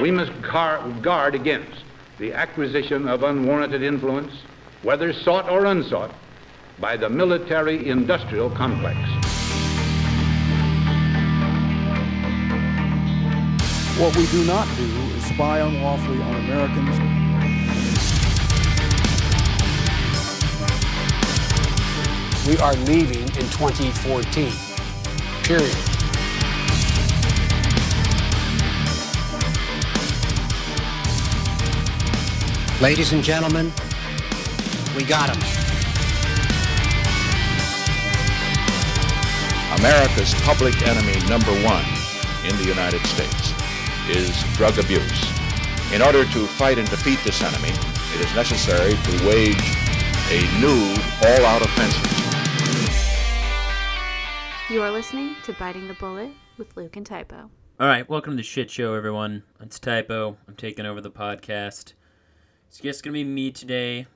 We must guard against the acquisition of unwarranted influence, whether sought or unsought, by the military industrial complex. What we do not do is spy unlawfully on Americans. We are leaving in 2014. Period. Ladies and gentlemen, we got him. America's public enemy number one in the United States is drug abuse. In order to fight and defeat this enemy, it is necessary to wage a new all-out offensive. You are listening to Biting the Bullet with Luke and Typo. All right, welcome to the shit show, everyone. It's Typo. I'm taking over the podcast. It's just gonna be me today.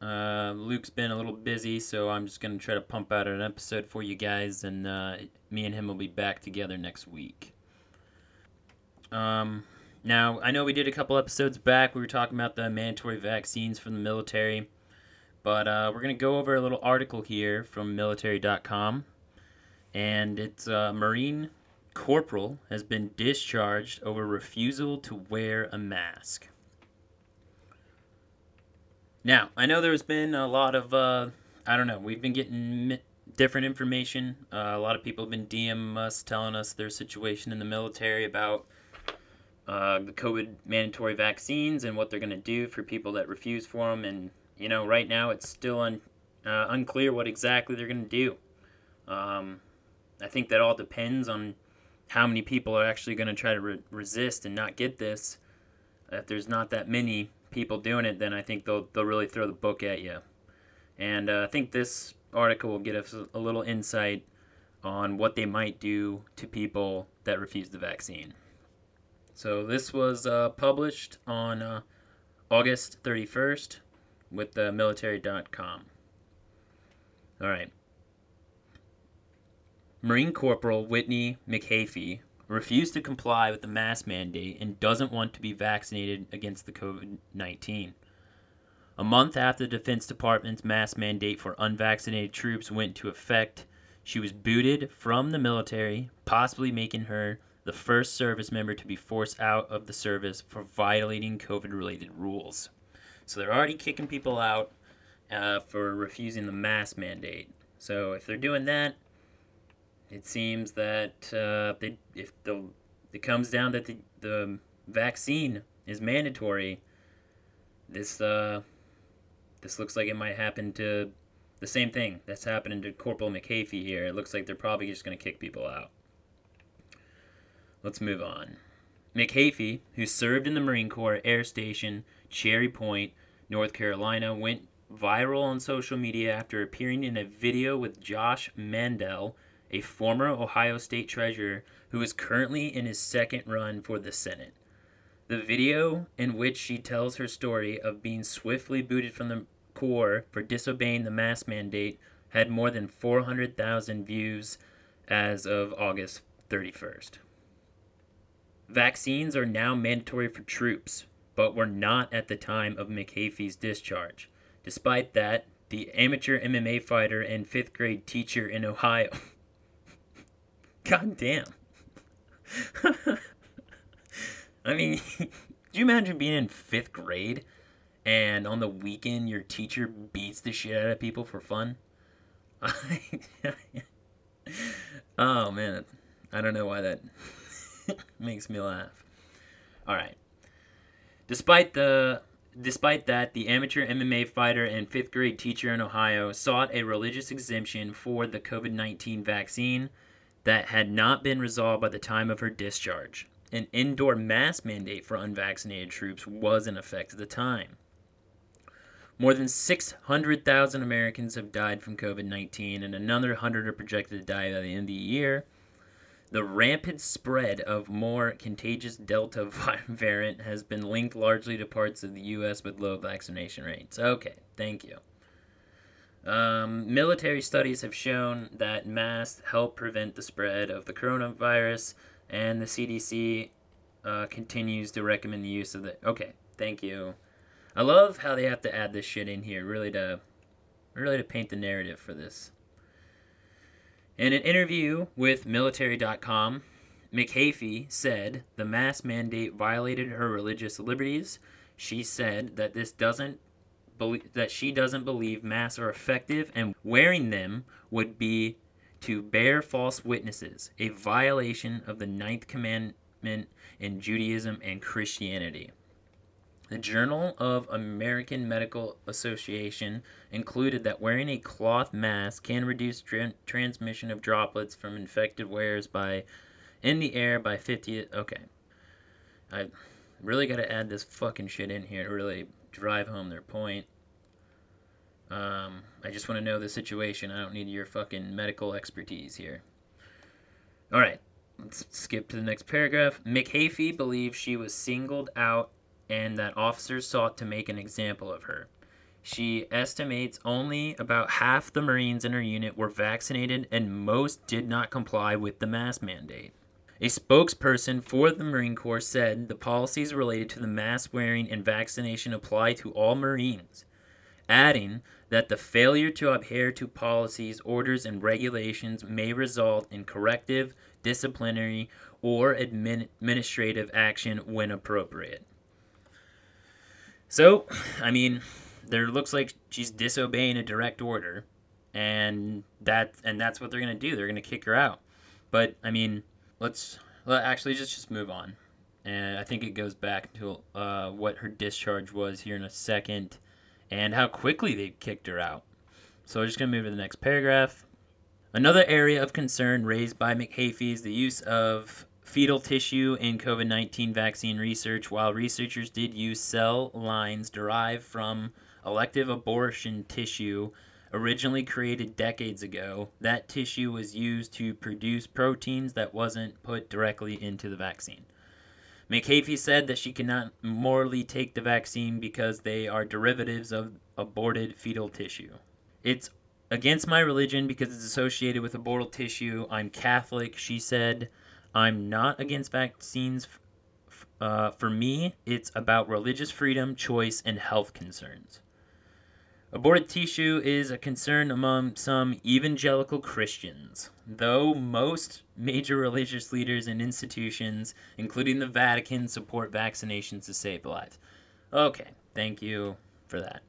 Uh, Luke's been a little busy, so I'm just gonna try to pump out an episode for you guys, and uh, me and him will be back together next week. Um, now I know we did a couple episodes back. We were talking about the mandatory vaccines from the military, but uh, we're gonna go over a little article here from military.com, and it's uh, Marine corporal has been discharged over refusal to wear a mask. Now, I know there's been a lot of, uh, I don't know, we've been getting mi- different information. Uh, a lot of people have been DMing us, telling us their situation in the military about uh, the COVID mandatory vaccines and what they're going to do for people that refuse for them. And, you know, right now it's still un- uh, unclear what exactly they're going to do. Um, I think that all depends on how many people are actually going to try to re- resist and not get this. If there's not that many, people doing it, then I think they'll they'll really throw the book at you. And uh, I think this article will get us a little insight on what they might do to people that refuse the vaccine. So this was uh, published on uh, August 31st with the military.com. All right. Marine Corporal Whitney McHaffie refused to comply with the mask mandate and doesn't want to be vaccinated against the COVID 19. A month after the Defense Department's mask mandate for unvaccinated troops went into effect, she was booted from the military, possibly making her the first service member to be forced out of the service for violating COVID related rules. So they're already kicking people out uh, for refusing the mask mandate. So if they're doing that, it seems that uh, they, if the it comes down that the, the vaccine is mandatory, this uh, this looks like it might happen to the same thing that's happening to Corporal McHaffie here. It looks like they're probably just going to kick people out. Let's move on. McHaffie, who served in the Marine Corps Air Station Cherry Point, North Carolina, went viral on social media after appearing in a video with Josh Mandel, a former Ohio State Treasurer who is currently in his second run for the Senate. The video, in which she tells her story of being swiftly booted from the Corps for disobeying the mask mandate, had more than 400,000 views as of August 31st. Vaccines are now mandatory for troops, but were not at the time of McHaffie's discharge. Despite that, the amateur MMA fighter and fifth grade teacher in Ohio God damn. I mean, do you imagine being in fifth grade and on the weekend your teacher beats the shit out of people for fun? oh man, I don't know why that makes me laugh. All right. Despite the despite that, the amateur MMA fighter and fifth grade teacher in Ohio sought a religious exemption for the COVID 19 vaccine that had not been resolved by the time of her discharge. An indoor mask mandate for unvaccinated troops was in effect at the time. More than 600,000 Americans have died from COVID 19, and another 100 are projected to die by the end of the year. The rampant spread of more contagious Delta variant has been linked largely to parts of the U.S. with low vaccination rates. Okay, thank you. Um, military studies have shown that masks help prevent the spread of the coronavirus, and the CDC uh, continues to recommend the use of the. Okay, thank you. I love how they have to add this shit in here, really to, really to paint the narrative for this. In an interview with Military.com, McHaffie said the mask mandate violated her religious liberties. She said that this doesn't believe that she doesn't believe masks are effective and wearing them would be to bear false witnesses, a violation of the ninth commandment in Judaism and Christianity. The Journal of American Medical Association included that wearing a cloth mask can reduce tra- transmission of droplets from infected wearers by in the air by 50 okay. I really got to add this fucking shit in here really drive home their point. Um, I just want to know the situation. I don't need your fucking medical expertise here. All right, let's skip to the next paragraph. McHaffie believes she was singled out and that officers sought to make an example of her. She estimates only about half the Marines in her unit were vaccinated and most did not comply with the mask mandate. A spokesperson for the Marine Corps said the policies related to the mask wearing and vaccination apply to all Marines, adding that the failure to adhere to policies, orders, and regulations may result in corrective, disciplinary, or admin- administrative action when appropriate. So, I mean, there looks like she's disobeying a direct order, and that and that's what they're gonna do. They're gonna kick her out. But I mean, let's well, actually just just move on. And I think it goes back to uh, what her discharge was here in a second, and how quickly they kicked her out. So we're just gonna move to the next paragraph. Another area of concern raised by McHaffie is the use of fetal tissue in COVID 19 vaccine research. While researchers did use cell lines derived from elective abortion tissue originally created decades ago, that tissue was used to produce proteins that wasn't put directly into the vaccine. McAfee said that she cannot morally take the vaccine because they are derivatives of aborted fetal tissue. It's against my religion because it's associated with aborted tissue. I'm Catholic, she said. I'm not against vaccines. Uh, for me, it's about religious freedom, choice, and health concerns. Aborted tissue is a concern among some evangelical Christians, though most major religious leaders and institutions, including the Vatican, support vaccinations to save lives. Okay, thank you for that.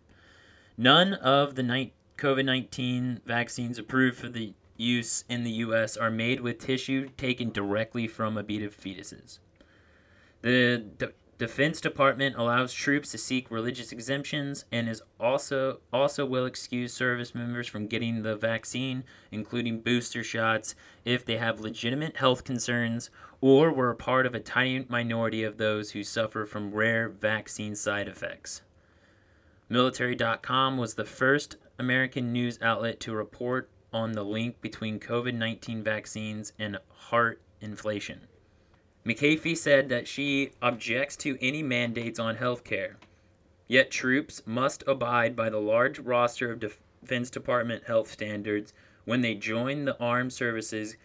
None of the COVID 19 vaccines approved for the use in the U.S. are made with tissue taken directly from aborted fetuses. The Defense Department allows troops to seek religious exemptions and is also also will excuse service members from getting the vaccine, including booster shots, if they have legitimate health concerns or were a part of a tiny minority of those who suffer from rare vaccine side effects. Military.com was the first American news outlet to report on the link between COVID 19 vaccines and heart inflation. McHaffie said that she objects to any mandates on health care. Yet troops must abide by the large roster of Defense Department health standards when they join the armed services,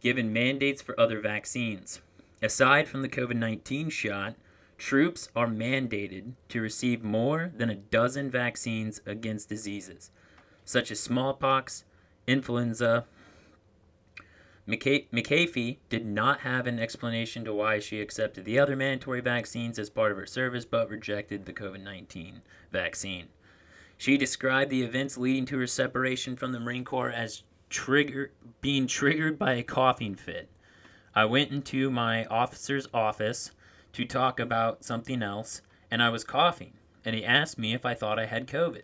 given mandates for other vaccines. Aside from the COVID 19 shot, troops are mandated to receive more than a dozen vaccines against diseases, such as smallpox, influenza. McAfee did not have an explanation to why she accepted the other mandatory vaccines as part of her service but rejected the COVID 19 vaccine. She described the events leading to her separation from the Marine Corps as trigger, being triggered by a coughing fit. I went into my officer's office to talk about something else, and I was coughing, and he asked me if I thought I had COVID.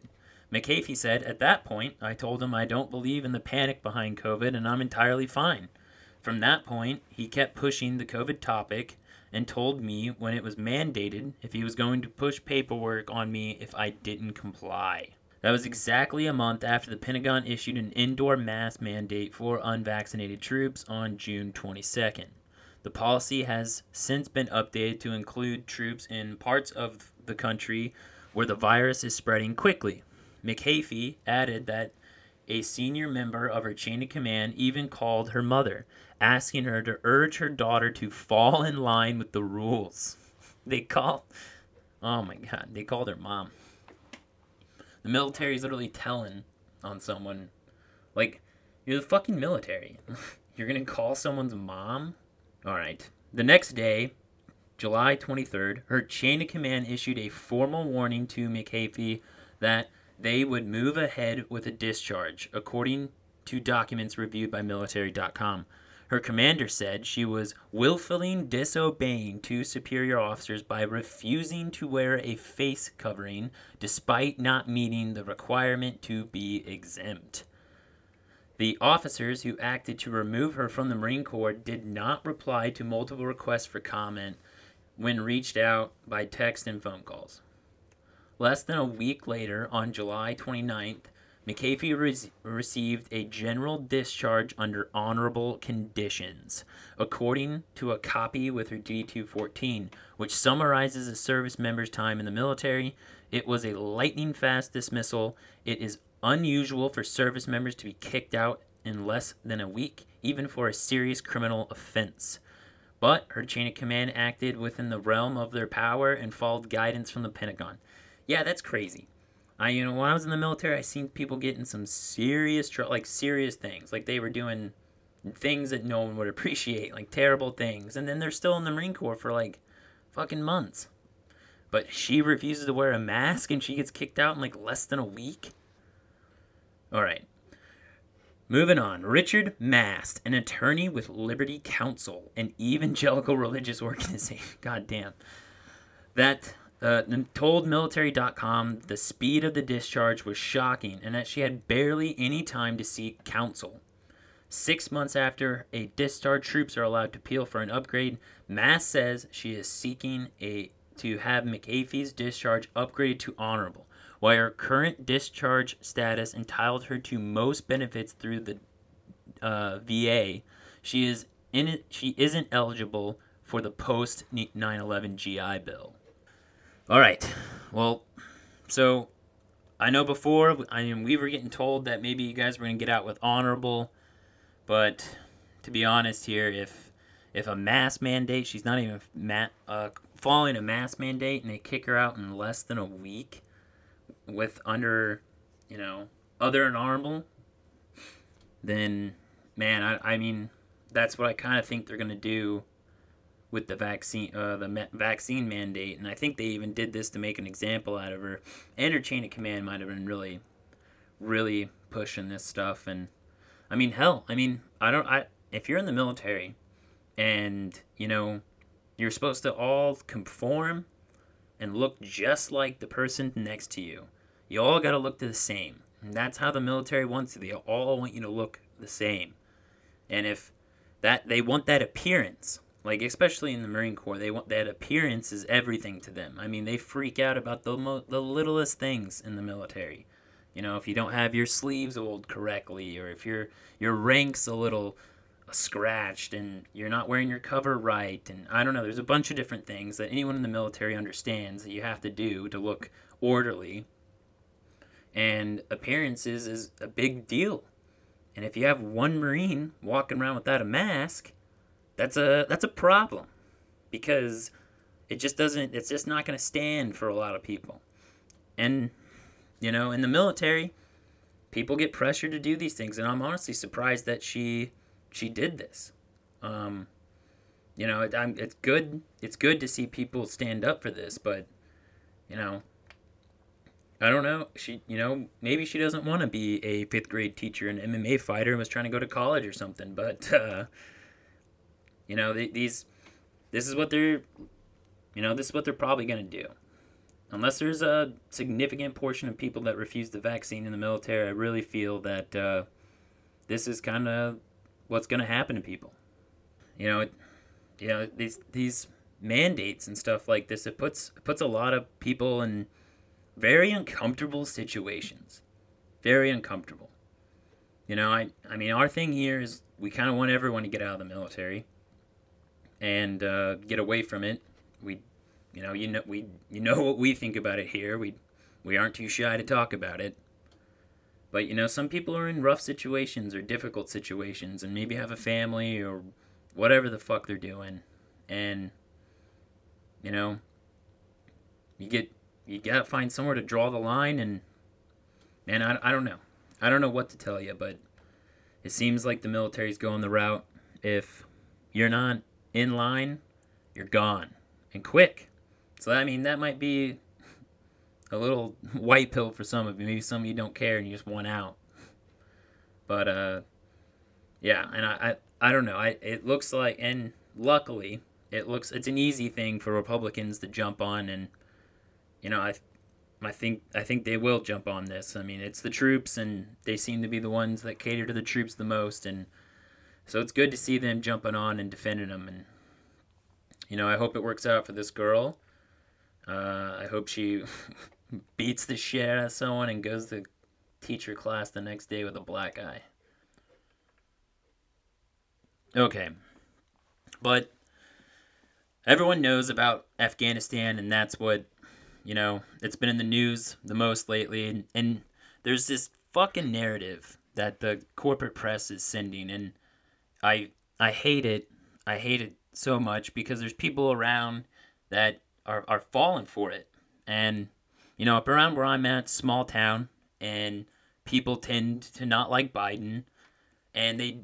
McAfee said, At that point, I told him I don't believe in the panic behind COVID and I'm entirely fine. From that point, he kept pushing the COVID topic and told me when it was mandated if he was going to push paperwork on me if I didn't comply. That was exactly a month after the Pentagon issued an indoor mask mandate for unvaccinated troops on June 22nd. The policy has since been updated to include troops in parts of the country where the virus is spreading quickly. McHaffie added that a senior member of her chain of command even called her mother, asking her to urge her daughter to fall in line with the rules. They call, oh my god, they called her mom. The military is literally telling on someone, like, you're the fucking military. you're gonna call someone's mom? Alright. The next day, July 23rd, her chain of command issued a formal warning to McAfee that they would move ahead with a discharge, according to documents reviewed by military.com. Her commander said she was willfully disobeying two superior officers by refusing to wear a face covering despite not meeting the requirement to be exempt. The officers who acted to remove her from the Marine Corps did not reply to multiple requests for comment when reached out by text and phone calls. Less than a week later, on July 29th, McAfee re- received a general discharge under honorable conditions, according to a copy with her D 214, which summarizes a service member's time in the military. It was a lightning fast dismissal. It is unusual for service members to be kicked out in less than a week, even for a serious criminal offense. But her chain of command acted within the realm of their power and followed guidance from the Pentagon. Yeah, that's crazy. I you know when I was in the military, I seen people getting some serious tr- like serious things, like they were doing things that no one would appreciate, like terrible things, and then they're still in the Marine Corps for like fucking months. But she refuses to wear a mask and she gets kicked out in like less than a week. All right. Moving on, Richard Mast, an attorney with Liberty Counsel, an evangelical religious organization. God damn. That uh, told military.com the speed of the discharge was shocking and that she had barely any time to seek counsel. Six months after a discharge, troops are allowed to appeal for an upgrade. Mast says she is seeking a to have McAfee's discharge upgraded to honorable. While her current discharge status entitled her to most benefits through the uh, VA, she is in she isn't eligible for the post 9/11 GI Bill. All right, well, so I know before I mean we were getting told that maybe you guys were gonna get out with honorable, but to be honest here, if if a mask mandate, she's not even ma- uh, following a mask mandate, and they kick her out in less than a week with under, you know, other than honorable, then man, I, I mean, that's what I kind of think they're gonna do with the vaccine, uh, the ma- vaccine mandate, and I think they even did this to make an example out of her. And her chain of command might have been really, really pushing this stuff. And I mean, hell, I mean, I don't, I if you're in the military, and you know, you're supposed to all conform and look just like the person next to you. You all got to look the same. And that's how the military wants it. They all want you to look the same. And if that they want that appearance, like especially in the Marine Corps, they want that appearance is everything to them. I mean, they freak out about the mo- the littlest things in the military. You know, if you don't have your sleeves rolled correctly, or if your your ranks a little scratched and you're not wearing your cover right, and I don't know, there's a bunch of different things that anyone in the military understands that you have to do to look orderly. And appearances is a big deal. And if you have one Marine walking around without a mask, that's a that's a problem because it just doesn't it's just not going to stand for a lot of people. And you know, in the military, people get pressured to do these things and I'm honestly surprised that she she did this. Um, you know, it, it's good. It's good to see people stand up for this, but you know, I don't know. She, you know, maybe she doesn't want to be a fifth grade teacher and MMA fighter and was trying to go to college or something. But uh, you know, these, this is what they're, you know, this is what they're probably gonna do. Unless there's a significant portion of people that refuse the vaccine in the military, I really feel that uh, this is kind of what's going to happen to people. You know, it, you know these these mandates and stuff like this. It puts it puts a lot of people in very uncomfortable situations. Very uncomfortable. You know, I I mean, our thing here is we kind of want everyone to get out of the military and uh, get away from it. We, you know, you know, we you know what we think about it here. We we aren't too shy to talk about it. But you know, some people are in rough situations or difficult situations and maybe have a family or whatever the fuck they're doing. And you know, you get you got to find somewhere to draw the line and man, I, I don't know. I don't know what to tell you, but it seems like the military's going the route if you're not in line, you're gone and quick. So I mean, that might be a little white pill for some of you. Maybe some of you don't care and you just want out. But uh, yeah, and I, I I don't know. I it looks like and luckily it looks it's an easy thing for Republicans to jump on and you know I I think I think they will jump on this. I mean, it's the troops and they seem to be the ones that cater to the troops the most and so it's good to see them jumping on and defending them and you know, I hope it works out for this girl. Uh, I hope she beats the shit out of someone and goes to teacher class the next day with a black eye. Okay. But everyone knows about Afghanistan, and that's what, you know, it's been in the news the most lately. And, and there's this fucking narrative that the corporate press is sending, and I I hate it. I hate it so much because there's people around that are, are falling for it. And you know, up around where I'm at, small town, and people tend to not like Biden, and they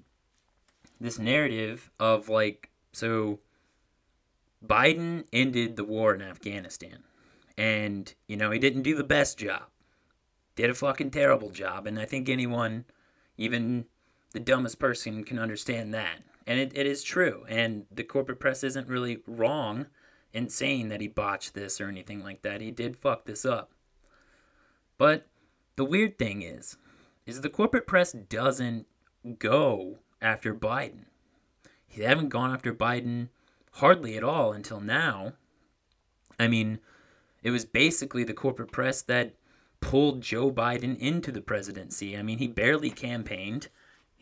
this narrative of like so Biden ended the war in Afghanistan. And, you know, he didn't do the best job. Did a fucking terrible job. And I think anyone, even the dumbest person, can understand that. And it, it is true. And the corporate press isn't really wrong in saying that he botched this or anything like that. He did fuck this up. But the weird thing is, is the corporate press doesn't go after Biden. They haven't gone after Biden hardly at all until now. I mean, it was basically the corporate press that pulled Joe Biden into the presidency. I mean, he barely campaigned.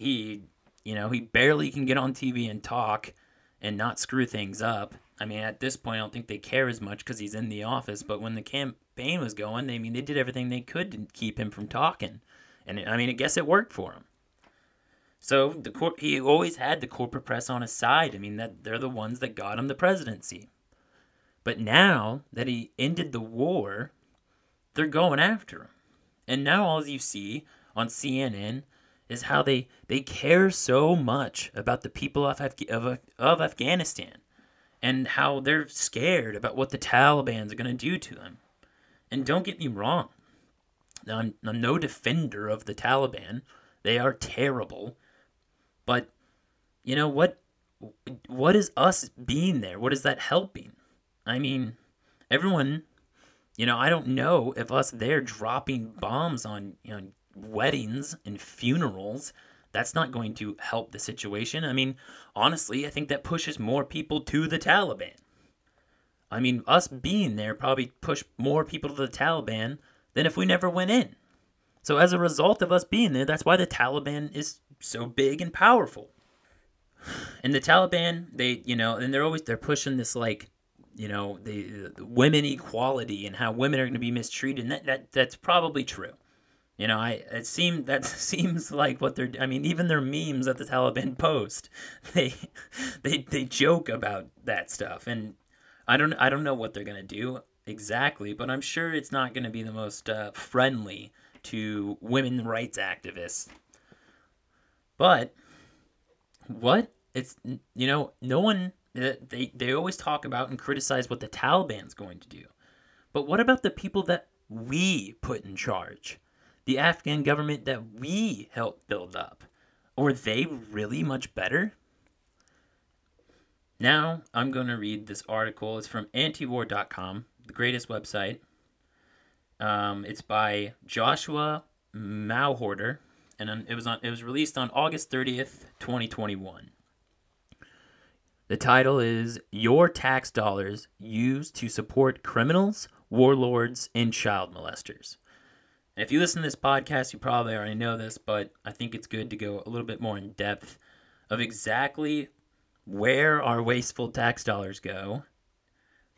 He, you know, he barely can get on TV and talk and not screw things up. I mean, at this point, I don't think they care as much because he's in the office. But when the campaign was going, I mean, they did everything they could to keep him from talking. And I mean, I guess it worked for him. So the cor- he always had the corporate press on his side. I mean, that they're the ones that got him the presidency. But now that he ended the war, they're going after him. And now all you see on CNN is how they, they care so much about the people of, Af- of, of Afghanistan and how they're scared about what the Taliban's are going to do to them. And don't get me wrong, I'm, I'm no defender of the Taliban. They are terrible. But you know what what is us being there? What is that helping? I mean, everyone, you know, I don't know if us there dropping bombs on, you know, weddings and funerals, that's not going to help the situation. I mean, honestly, I think that pushes more people to the Taliban. I mean, us being there probably pushed more people to the Taliban than if we never went in. So as a result of us being there, that's why the Taliban is so big and powerful. And the Taliban, they, you know, and they're always they're pushing this like, you know, the, the women equality and how women are going to be mistreated. And that, that that's probably true. You know, I it seemed that seems like what they're. I mean, even their memes that the Taliban post, they they they joke about that stuff, and I don't I don't know what they're gonna do exactly, but I'm sure it's not gonna be the most uh, friendly to women rights activists. But what it's you know no one they they always talk about and criticize what the Taliban's going to do. But what about the people that we put in charge? The Afghan government that we helped build up. Are they really much better? Now I'm going to read this article. It's from antiwar.com, the greatest website. Um, it's by Joshua Mauhorder, and it was on. It was released on August 30th, 2021. The title is Your Tax Dollars Used to Support Criminals, Warlords, and Child Molesters. And if you listen to this podcast, you probably already know this, but I think it's good to go a little bit more in depth of exactly where our wasteful tax dollars go.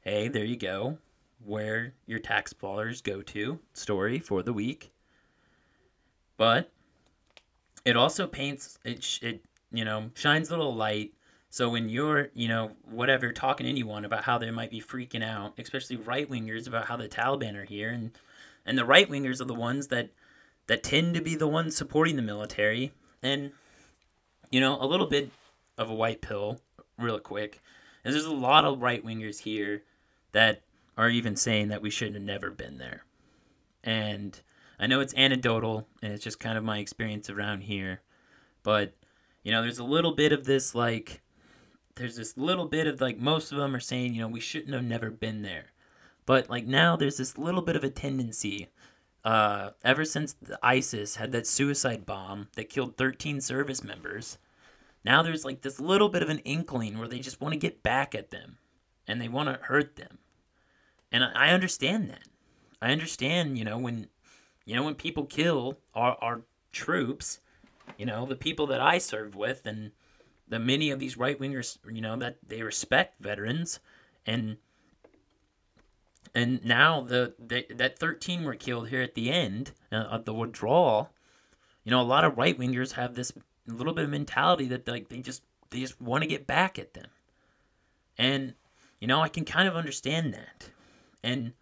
Hey, there you go. Where your tax dollars go to. Story for the week. But it also paints it it you know shines a little light so when you're you know whatever talking to anyone about how they might be freaking out especially right wingers about how the taliban are here and and the right wingers are the ones that that tend to be the ones supporting the military and you know a little bit of a white pill real quick is there's a lot of right wingers here that are even saying that we should have never been there and I know it's anecdotal and it's just kind of my experience around here, but you know, there's a little bit of this like there's this little bit of like most of them are saying, you know, we shouldn't have never been there. But like now there's this little bit of a tendency uh, ever since ISIS had that suicide bomb that killed 13 service members, now there's like this little bit of an inkling where they just want to get back at them and they want to hurt them. And I, I understand that. I understand, you know, when you know, when people kill our, our troops, you know, the people that I served with and the many of these right wingers, you know, that they respect veterans and and now the, the that 13 were killed here at the end uh, of the withdrawal. You know, a lot of right wingers have this little bit of mentality that like they just they just want to get back at them. And you know, I can kind of understand that. And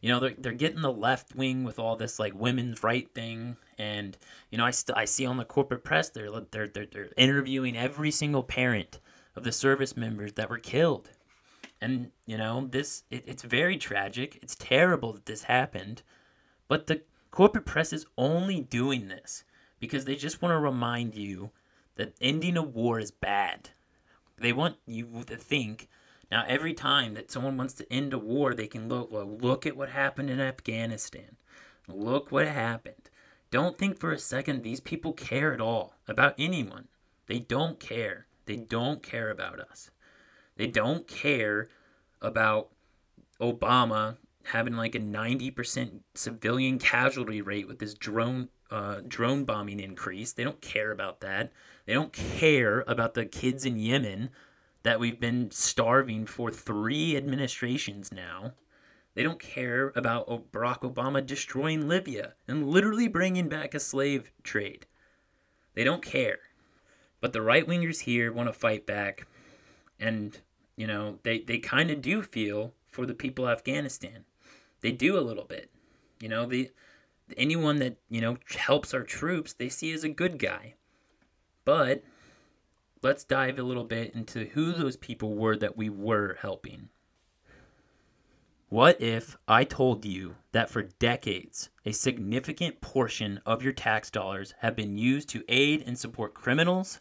you know they're, they're getting the left wing with all this like women's right thing and you know i still i see on the corporate press they're, they're they're they're interviewing every single parent of the service members that were killed and you know this it, it's very tragic it's terrible that this happened but the corporate press is only doing this because they just want to remind you that ending a war is bad they want you to think now, every time that someone wants to end a war, they can look, well, look at what happened in Afghanistan. Look what happened. Don't think for a second these people care at all about anyone. They don't care. They don't care about us. They don't care about Obama having like a 90% civilian casualty rate with this drone uh, drone bombing increase. They don't care about that. They don't care about the kids in Yemen that we've been starving for three administrations now. They don't care about Barack Obama destroying Libya and literally bringing back a slave trade. They don't care. But the right wingers here want to fight back. And, you know, they, they kind of do feel for the people of Afghanistan. They do a little bit. You know, the anyone that, you know, helps our troops, they see as a good guy. But let's dive a little bit into who those people were that we were helping. What if I told you that for decades, a significant portion of your tax dollars have been used to aid and support criminals,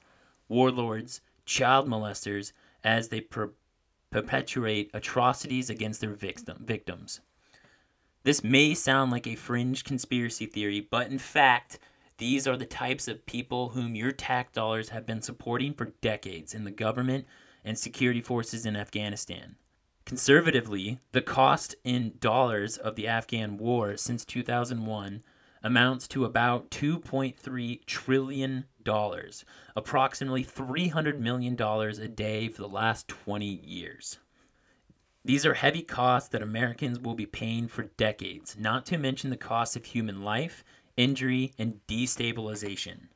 warlords, child molesters as they perpetuate atrocities against their victim- victims? This may sound like a fringe conspiracy theory, but in fact, these are the types of people whom your tax dollars have been supporting for decades in the government and security forces in Afghanistan. Conservatively, the cost in dollars of the Afghan war since 2001 amounts to about 2.3 trillion dollars, approximately 300 million dollars a day for the last 20 years. These are heavy costs that Americans will be paying for decades, not to mention the cost of human life injury, and destabilization.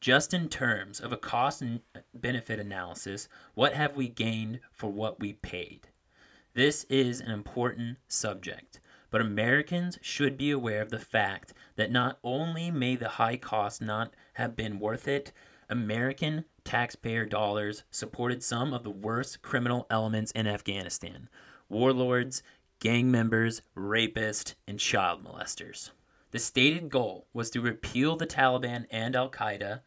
Just in terms of a cost and benefit analysis, what have we gained for what we paid? This is an important subject, but Americans should be aware of the fact that not only may the high cost not have been worth it, American taxpayer dollars supported some of the worst criminal elements in Afghanistan warlords, gang members, rapists, and child molesters. The stated goal was to repeal the Taliban and Al Qaeda,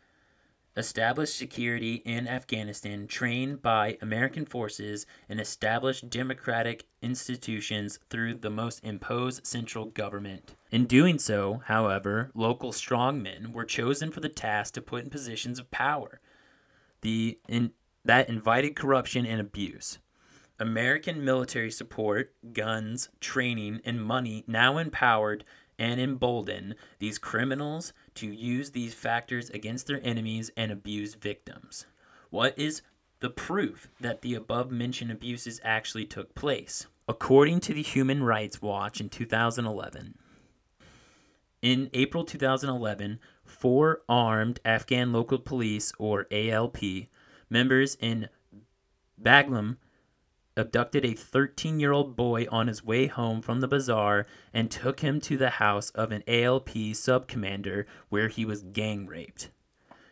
establish security in Afghanistan trained by American forces, and establish democratic institutions through the most imposed central government. In doing so, however, local strongmen were chosen for the task to put in positions of power. The in, that invited corruption and abuse. American military support, guns, training, and money now empowered and emboldened these criminals to use these factors against their enemies and abuse victims. What is the proof that the above mentioned abuses actually took place? According to the Human Rights Watch in 2011, in April 2011, four armed Afghan local police, or ALP, members in Baghlan abducted a 13 year old boy on his way home from the bazaar and took him to the house of an ALP sub commander where he was gang raped.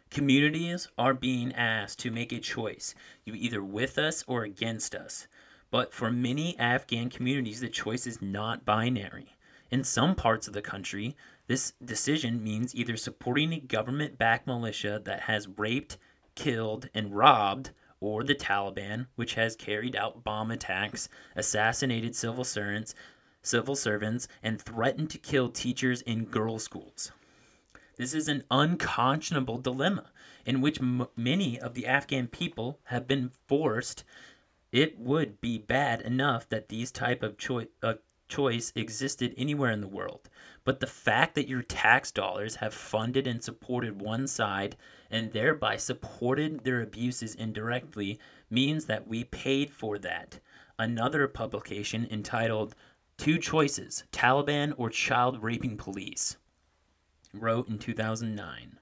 Communities are being asked to make a choice. You either with us or against us. But for many Afghan communities, the choice is not binary. In some parts of the country, this decision means either supporting a government backed militia that has raped, killed, and robbed, or the Taliban, which has carried out bomb attacks, assassinated civil servants, civil servants, and threatened to kill teachers in girls' schools. This is an unconscionable dilemma in which m- many of the Afghan people have been forced. It would be bad enough that these type of uh, choice existed anywhere in the world, but the fact that your tax dollars have funded and supported one side and thereby supported their abuses indirectly means that we paid for that. Another publication entitled Two Choices Taliban or Child Raping Police wrote in 2009.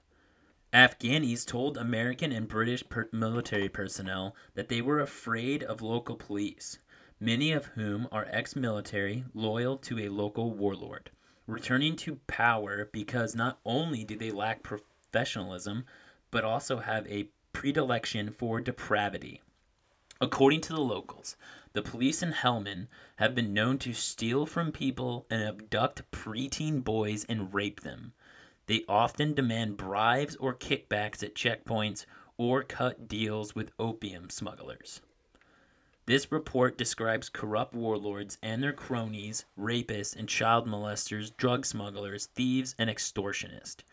Afghanis told American and British per- military personnel that they were afraid of local police, many of whom are ex military loyal to a local warlord, returning to power because not only do they lack professionalism, but also have a predilection for depravity. According to the locals, the police in Helmand have been known to steal from people and abduct preteen boys and rape them. They often demand bribes or kickbacks at checkpoints or cut deals with opium smugglers. This report describes corrupt warlords and their cronies, rapists and child molesters, drug smugglers, thieves, and extortionists.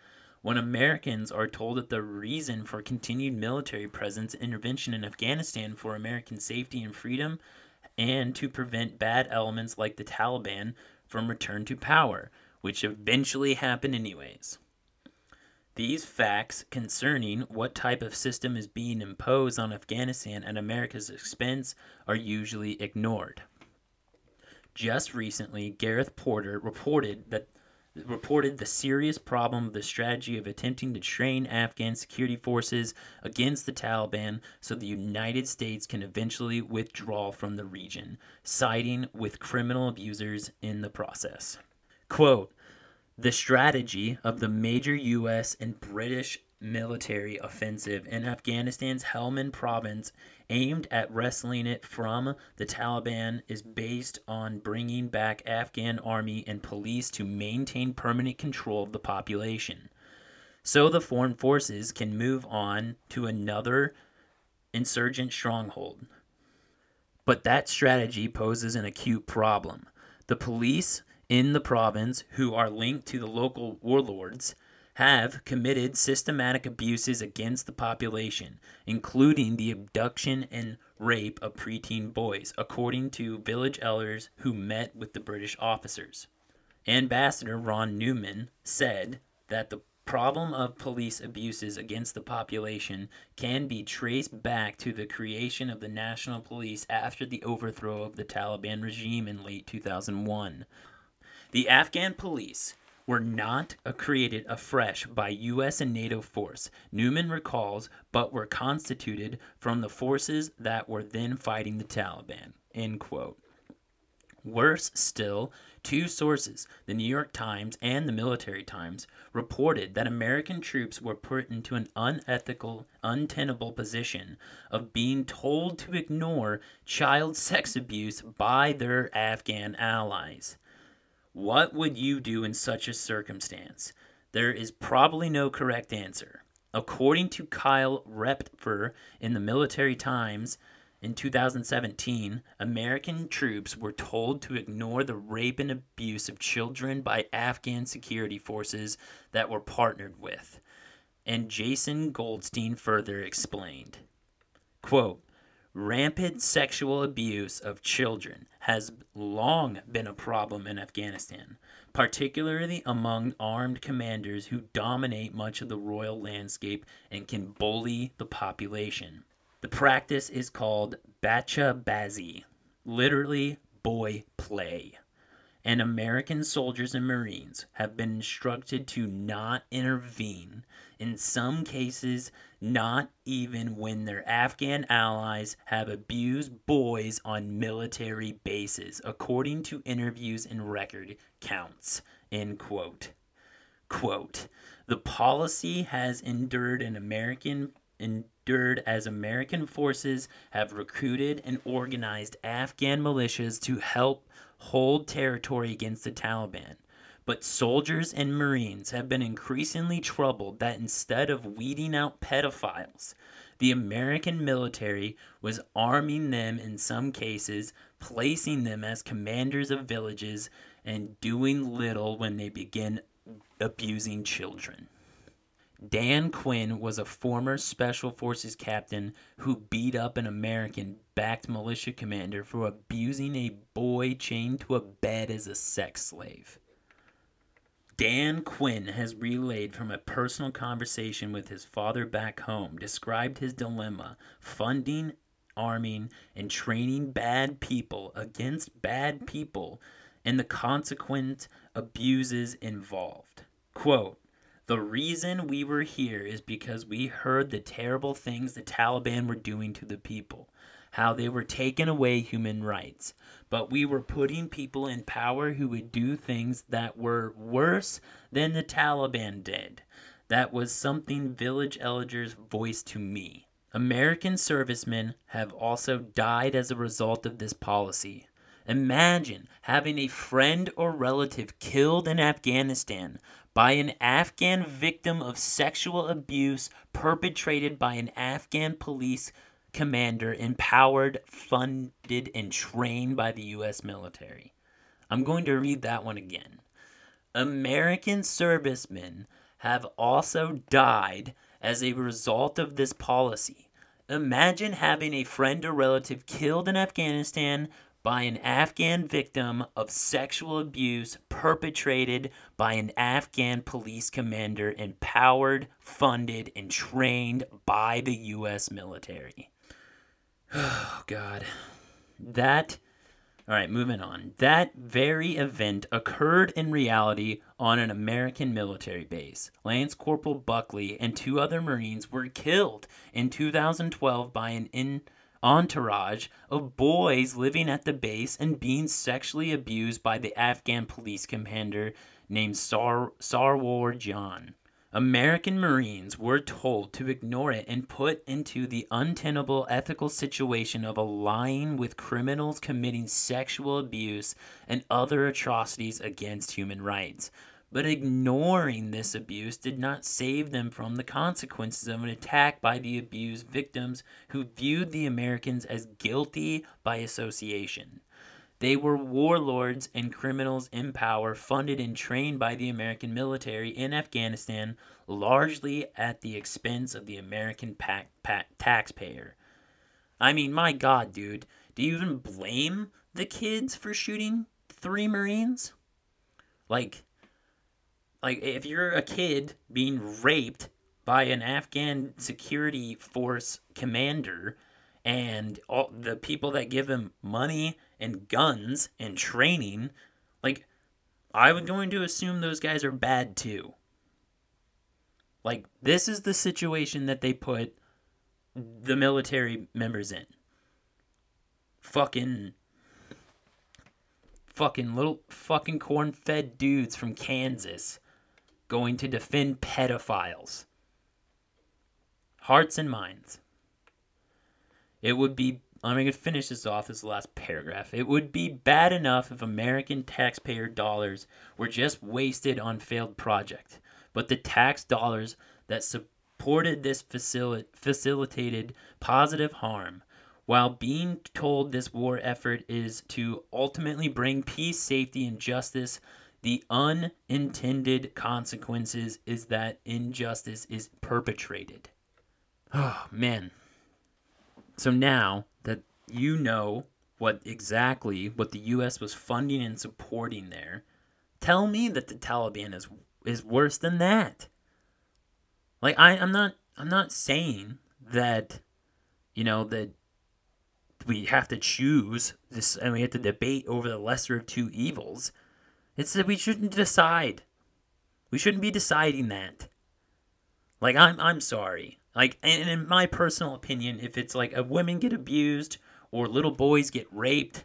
When Americans are told that the reason for continued military presence and intervention in Afghanistan for American safety and freedom and to prevent bad elements like the Taliban from return to power, which eventually happen anyways. These facts concerning what type of system is being imposed on Afghanistan at America's expense are usually ignored. Just recently, Gareth Porter reported that reported the serious problem of the strategy of attempting to train Afghan security forces against the Taliban so the United States can eventually withdraw from the region, siding with criminal abusers in the process. Quote, the strategy of the major U.S. and British military offensive in Afghanistan's Helmand province aimed at wresting it from the Taliban is based on bringing back Afghan army and police to maintain permanent control of the population. So the foreign forces can move on to another insurgent stronghold. But that strategy poses an acute problem. The police in the province who are linked to the local warlords have committed systematic abuses against the population, including the abduction and rape of preteen boys, according to village elders who met with the British officers. Ambassador Ron Neumann said that the problem of police abuses against the population can be traced back to the creation of the National Police after the overthrow of the Taliban regime in late 2001. The Afghan police were not created afresh by U.S. and NATO force, Neumann recalls, but were constituted from the forces that were then fighting the Taliban. End quote. Worse still, two sources, the New York Times and the Military Times, reported that American troops were put into an unethical, untenable position of being told to ignore child sex abuse by their Afghan allies. What would you do in such a circumstance? There is probably no correct answer. According to Kyle Rempfer in the Military Times in 2017, American troops were told to ignore the rape and abuse of children by Afghan security forces that were partnered with. And Jason Goldstein further explained quote, Rampant sexual abuse of children has long been a problem in Afghanistan, particularly among armed commanders who dominate much of the royal landscape and can bully the population. The practice is called bacha bazi, literally boy play, and American soldiers and Marines have been instructed to not intervene, in some cases, not even when their Afghan allies have abused boys on military bases, according to interviews and record counts. End quote. Quote, the policy has endured an American endured as American forces have recruited and organized Afghan militias to help hold territory against the Taliban. But soldiers and Marines have been increasingly troubled that instead of weeding out pedophiles, the American military was arming them in some cases, placing them as commanders of villages, and doing little when they begin abusing children. Dan Quinn was a former Special Forces captain who beat up an American backed militia commander for abusing a boy chained to a bed as a sex slave. Dan Quinn has relayed from a personal conversation with his father back home, described his dilemma funding, arming, and training bad people against bad people and the consequent abuses involved. Quote, the reason we were here is because we heard the terrible things the Taliban were doing to the people, how they were taking away human rights. But we were putting people in power who would do things that were worse than the Taliban did. That was something village elders voiced to me. American servicemen have also died as a result of this policy. Imagine having a friend or relative killed in Afghanistan by an Afghan victim of sexual abuse perpetrated by an Afghan police commander empowered, funded, and trained by the U.S. military. I'm going to read that one again. American servicemen have also died as a result of this policy. Imagine having a friend or relative killed in Afghanistan by an Afghan victim of sexual abuse perpetrated by an Afghan police commander empowered, funded, and trained by the U.S. military. Oh, God. That. All right, moving on. That very event occurred in reality on an American military base. Lance Corporal Buckley and two other Marines were killed in 2012 by an in entourage of boys living at the base and being sexually abused by the Afghan police commander named Sar- Sarwar Jan. American Marines were told to ignore it and put into the untenable ethical situation of allying with criminals committing sexual abuse and other atrocities against human rights. But ignoring this abuse did not save them from the consequences of an attack by the abused victims who viewed the Americans as guilty by association. They were warlords and criminals in power, funded and trained by the American military in Afghanistan, largely at the expense of the American taxpayer. I mean, my God, dude, do you even blame the kids for shooting three Marines? Like, like if you're a kid being raped by an Afghan security force commander and all the people that give him money and guns and training like I would going to assume those guys are bad too. Like this is the situation that they put the military members in. Fucking fucking little fucking corn-fed dudes from Kansas going to defend pedophiles. Hearts and minds. It would be, I'm going to finish this off, this last paragraph. It would be bad enough if American taxpayer dollars were just wasted on failed project, but the tax dollars that supported this facil- facilitated positive harm while being told this war effort is to ultimately bring peace, safety, and justice the unintended consequences is that injustice is perpetrated. Oh, man. So now that you know what exactly what the US was funding and supporting there, tell me that the Taliban is is worse than that. Like I, I'm not I'm not saying that you know that we have to choose this and we have to debate over the lesser of two evils It's that we shouldn't decide. We shouldn't be deciding that. Like I'm I'm sorry. Like and in my personal opinion, if it's like a women get abused or little boys get raped,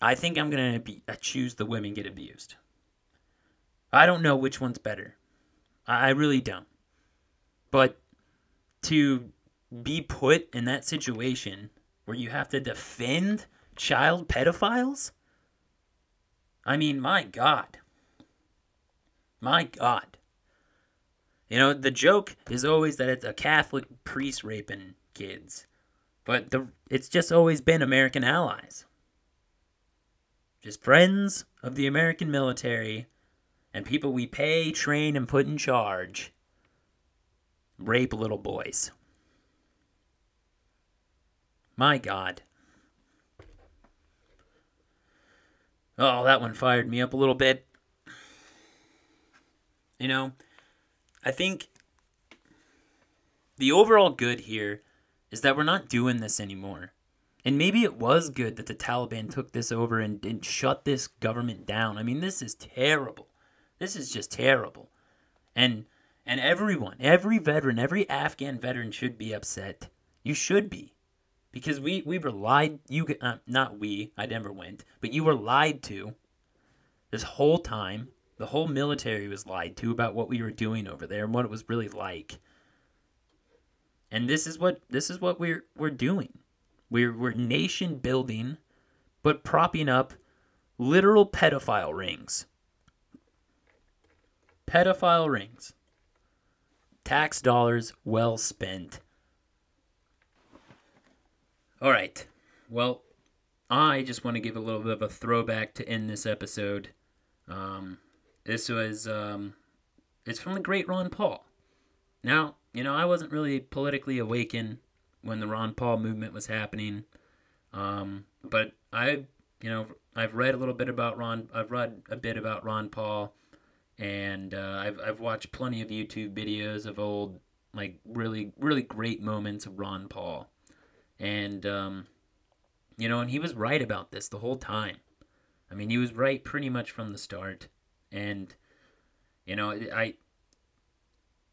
I think I'm gonna be I choose the women get abused. I don't know which one's better. I, I really don't. But to be put in that situation where you have to defend child pedophiles? I mean, my God. My God. You know, the joke is always that it's a Catholic priest raping kids. But the it's just always been American allies. Just friends of the American military and people we pay, train, and put in charge rape little boys. My God. Oh, that one fired me up a little bit. You know, I think the overall good here is that we're not doing this anymore. And maybe it was good that the Taliban took this over and, and shut this government down. I mean, this is terrible. This is just terrible. And and everyone, every veteran, every Afghan veteran should be upset. You should be. Because we, we were lied you uh, not we, I never went, but you were lied to this whole time. The whole military was lied to about what we were doing over there and what it was really like. And this is what this is what we're we're doing. We're we're nation building, but propping up literal pedophile rings. Pedophile rings. Tax dollars well spent. All right. Well, I just want to give a little bit of a throwback to end this episode. Um, this was um, it's from the great Ron Paul. Now, you know, I wasn't really politically awakened when the Ron Paul movement was happening, um, but I, you know, I've read a little bit about Ron. I've read a bit about Ron Paul and uh, I've I've watched plenty of YouTube videos of old like really really great moments of Ron Paul, and um, you know, and he was right about this the whole time. I mean, he was right pretty much from the start, and you know, I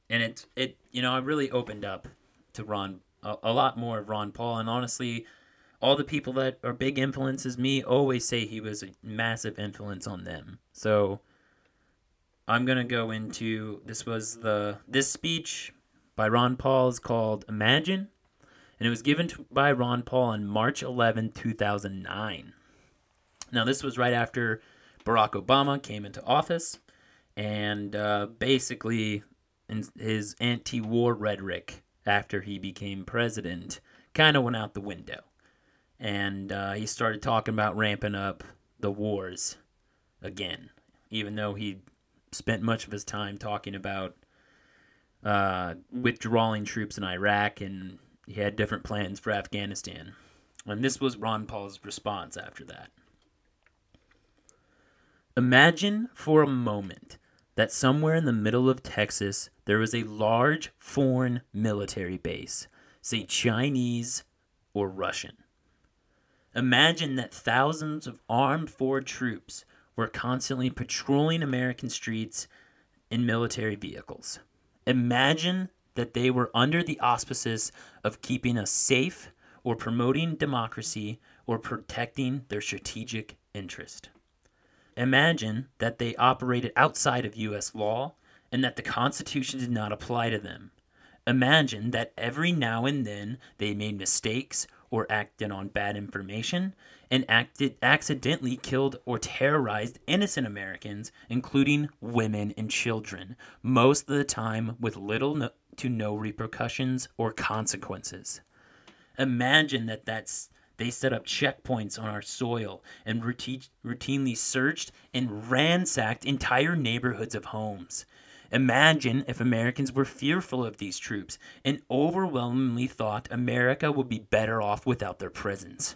and it it you know I really opened up to Ron a, a lot more of Ron Paul, and honestly. All the people that are big influences me always say he was a massive influence on them. So, I'm gonna go into this was the this speech by Ron Paul is called Imagine, and it was given to, by Ron Paul on March 11, 2009. Now this was right after Barack Obama came into office, and uh, basically his anti-war rhetoric after he became president kind of went out the window, and uh, he started talking about ramping up the wars again, even though he spent much of his time talking about uh, withdrawing troops in Iraq, and he had different plans for Afghanistan. And this was Ron Paul's response after that. Imagine for a moment that somewhere in the middle of Texas there was a large foreign military base, say Chinese or Russian. Imagine that thousands of armed forward troops were constantly patrolling American streets in military vehicles. Imagine that they were under the auspices of keeping us safe or promoting democracy or protecting their strategic interest. Imagine that they operated outside of U.S. law and that the Constitution did not apply to them. Imagine that every now and then they made mistakes or acted on bad information and acted accidentally killed or terrorized innocent Americans, including women and children, most of the time with little no, to no repercussions or consequences. Imagine that that's they set up checkpoints on our soil and routine, routinely searched and ransacked entire neighborhoods of homes. Imagine if Americans were fearful of these troops and overwhelmingly thought America would be better off without their presence.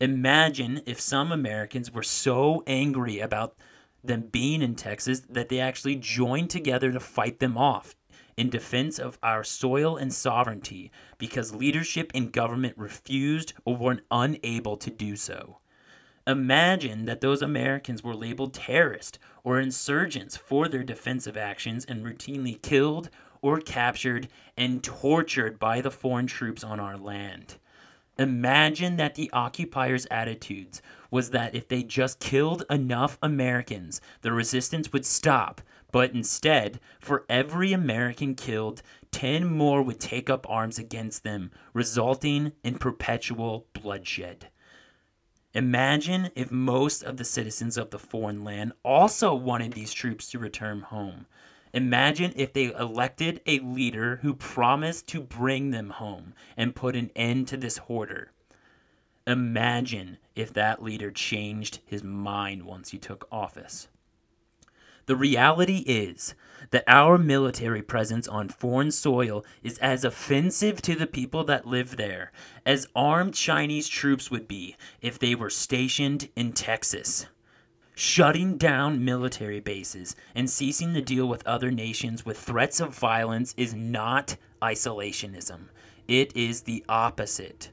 Imagine if some Americans were so angry about them being in Texas that they actually joined together to fight them off in defense of our soil and sovereignty because leadership in government refused or were unable to do so. Imagine that those Americans were labeled terrorists or insurgents for their defensive actions and routinely killed or captured and tortured by the foreign troops on our land. Imagine that the occupiers' attitudes was that if they just killed enough Americans, the resistance would stop. But instead, for every American killed, 10 more would take up arms against them, resulting in perpetual bloodshed. Imagine if most of the citizens of the foreign land also wanted these troops to return home. Imagine if they elected a leader who promised to bring them home and put an end to this hoarder. Imagine if that leader changed his mind once he took office. The reality is that our military presence on foreign soil is as offensive to the people that live there as armed Chinese troops would be if they were stationed in Texas. Shutting down military bases and ceasing to deal with other nations with threats of violence is not isolationism. It is the opposite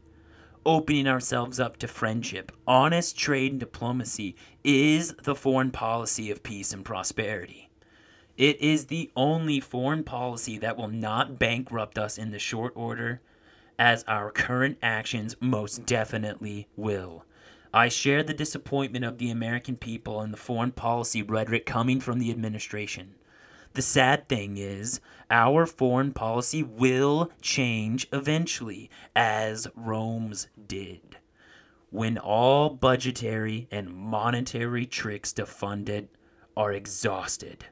opening ourselves up to friendship, honest trade, and diplomacy is the foreign policy of peace and prosperity. It is the only foreign policy that will not bankrupt us in the short order, as our current actions most definitely will. I share the disappointment of the American people and the foreign policy rhetoric coming from the administration. The sad thing is, our foreign policy will change eventually, as Rome's did. When all budgetary and monetary tricks to fund it are exhausted.